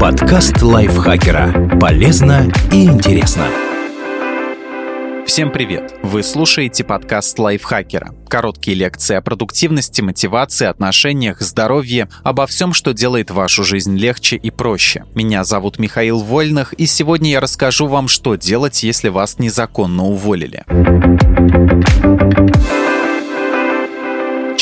Подкаст лайфхакера. Полезно и интересно. Всем привет! Вы слушаете подкаст лайфхакера. Короткие лекции о продуктивности, мотивации, отношениях, здоровье, обо всем, что делает вашу жизнь легче и проще. Меня зовут Михаил Вольных, и сегодня я расскажу вам, что делать, если вас незаконно уволили.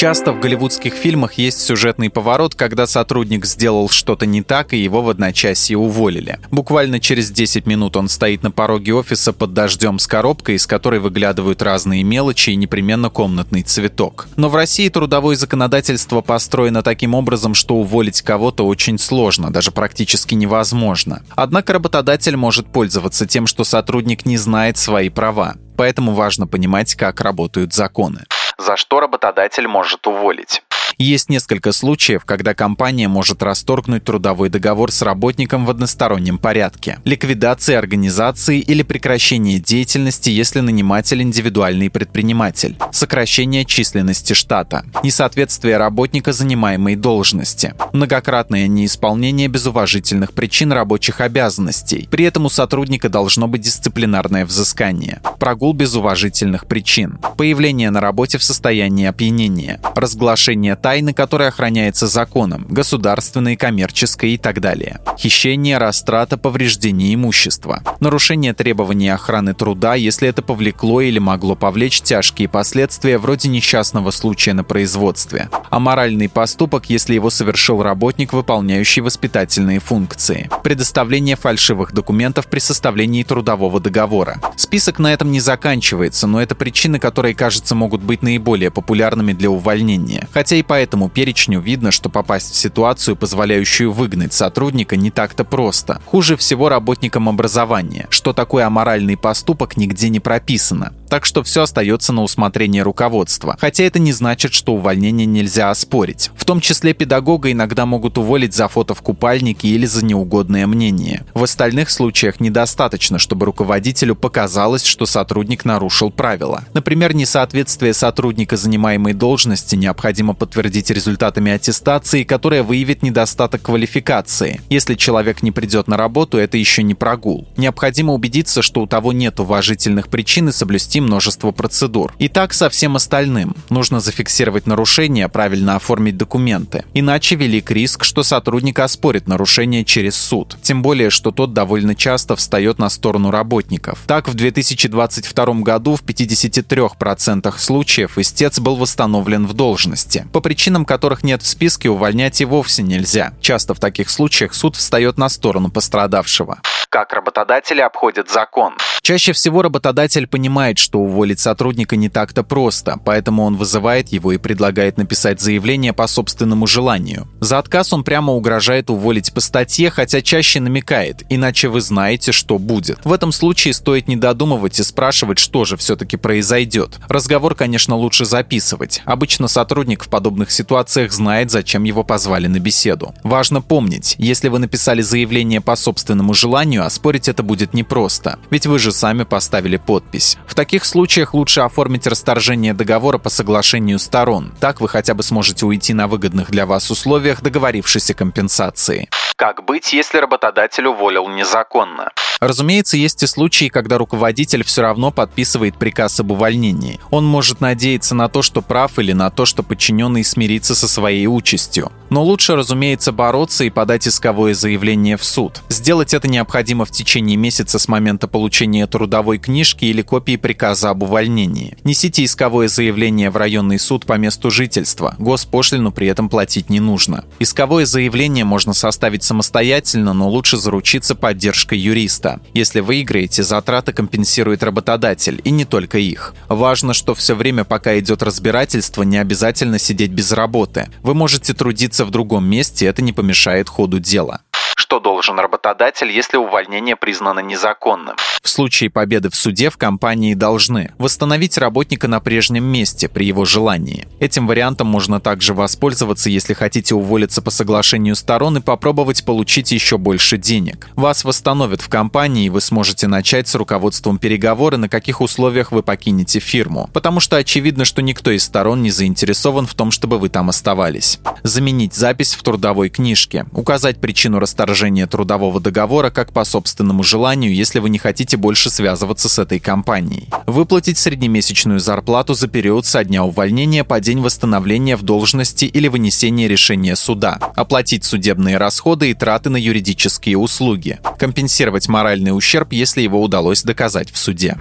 Часто в голливудских фильмах есть сюжетный поворот, когда сотрудник сделал что-то не так, и его в одночасье уволили. Буквально через 10 минут он стоит на пороге офиса под дождем с коробкой, из которой выглядывают разные мелочи и непременно комнатный цветок. Но в России трудовое законодательство построено таким образом, что уволить кого-то очень сложно, даже практически невозможно. Однако работодатель может пользоваться тем, что сотрудник не знает свои права. Поэтому важно понимать, как работают законы за что работодатель может уволить. Есть несколько случаев, когда компания может расторгнуть трудовой договор с работником в одностороннем порядке. Ликвидация организации или прекращение деятельности, если наниматель индивидуальный предприниматель. Сокращение численности штата. Несоответствие работника занимаемой должности. Многократное неисполнение без уважительных причин рабочих обязанностей. При этом у сотрудника должно быть дисциплинарное взыскание. Прогул без уважительных причин. Появление на работе в состоянии опьянения. Разглашение тайны, которая охраняется законом, государственной, коммерческой и так далее. Хищение, растрата, повреждение имущества. Нарушение требований охраны труда, если это повлекло или могло повлечь тяжкие последствия вроде несчастного случая на производстве. Аморальный поступок, если его совершил работник, выполняющий воспитательные функции. Предоставление фальшивых документов при составлении трудового договора. Список на этом не заканчивается, но это причины, которые, кажется, могут быть наиболее популярными для увольнения. Хотя и по этому перечню видно, что попасть в ситуацию, позволяющую выгнать сотрудника, не так-то просто. Хуже всего работникам образования. Что такое аморальный поступок, нигде не прописано. Так что все остается на усмотрение руководства. Хотя это не значит, что увольнение нельзя оспорить. В том числе педагога иногда могут уволить за фото в купальнике или за неугодное мнение. В остальных случаях недостаточно, чтобы руководителю показалось, что сотрудник нарушил правила. Например, несоответствие сотрудника занимаемой должности необходимо подтвердить результатами аттестации, которая выявит недостаток квалификации. Если человек не придет на работу, это еще не прогул. Необходимо убедиться, что у того нет уважительных причин и соблюсти множество процедур. И так со всем остальным. Нужно зафиксировать нарушение, правильно оформить документы. Иначе велик риск, что сотрудник оспорит нарушение через суд. Тем более, что тот довольно часто встает на сторону работников. Так, в 2022 году в 53% случаев истец был восстановлен в должности. По причинам которых нет в списке, увольнять и вовсе нельзя. Часто в таких случаях суд встает на сторону пострадавшего как работодатели обходят закон. Чаще всего работодатель понимает, что уволить сотрудника не так-то просто, поэтому он вызывает его и предлагает написать заявление по собственному желанию. За отказ он прямо угрожает уволить по статье, хотя чаще намекает, иначе вы знаете, что будет. В этом случае стоит не додумывать и спрашивать, что же все-таки произойдет. Разговор, конечно, лучше записывать. Обычно сотрудник в подобных ситуациях знает, зачем его позвали на беседу. Важно помнить, если вы написали заявление по собственному желанию, а спорить это будет непросто, ведь вы же сами поставили подпись. В таких случаях лучше оформить расторжение договора по соглашению сторон. Так вы хотя бы сможете уйти на выгодных для вас условиях, договорившись о компенсации. Как быть, если работодатель уволил незаконно? Разумеется, есть и случаи, когда руководитель все равно подписывает приказ об увольнении. Он может надеяться на то, что прав или на то, что подчиненный смирится со своей участью. Но лучше, разумеется, бороться и подать исковое заявление в суд. Сделать это необходимо в течение месяца с момента получения трудовой книжки или копии приказа об увольнении. Несите исковое заявление в районный суд по месту жительства. Госпошлину при этом платить не нужно. Исковое заявление можно составить самостоятельно, но лучше заручиться поддержкой юриста. Если выиграете, затраты компенсирует работодатель, и не только их. Важно, что все время, пока идет разбирательство, не обязательно сидеть без работы. Вы можете трудиться в другом месте, это не помешает ходу дела. Что должен работодатель, если увольнение признано незаконным? В случае победы в суде в компании должны восстановить работника на прежнем месте при его желании. Этим вариантом можно также воспользоваться, если хотите уволиться по соглашению сторон и попробовать получить еще больше денег. Вас восстановят в компании, и вы сможете начать с руководством переговоры, на каких условиях вы покинете фирму. Потому что очевидно, что никто из сторон не заинтересован в том, чтобы вы там оставались. Заменить запись в трудовой книжке. Указать причину расторжения трудового договора как по собственному желанию, если вы не хотите больше связываться с этой компанией. Выплатить среднемесячную зарплату за период со дня увольнения по день восстановления в должности или вынесения решения суда. Оплатить судебные расходы и траты на юридические услуги. Компенсировать моральный ущерб, если его удалось доказать в суде.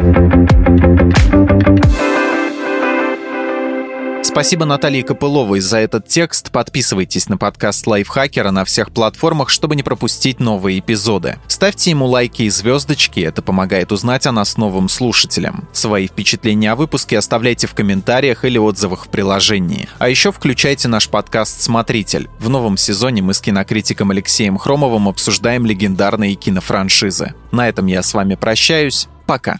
Спасибо Наталье Копыловой за этот текст. Подписывайтесь на подкаст Лайфхакера на всех платформах, чтобы не пропустить новые эпизоды. Ставьте ему лайки и звездочки, это помогает узнать о нас новым слушателям. Свои впечатления о выпуске оставляйте в комментариях или отзывах в приложении. А еще включайте наш подкаст «Смотритель». В новом сезоне мы с кинокритиком Алексеем Хромовым обсуждаем легендарные кинофраншизы. На этом я с вами прощаюсь. Пока.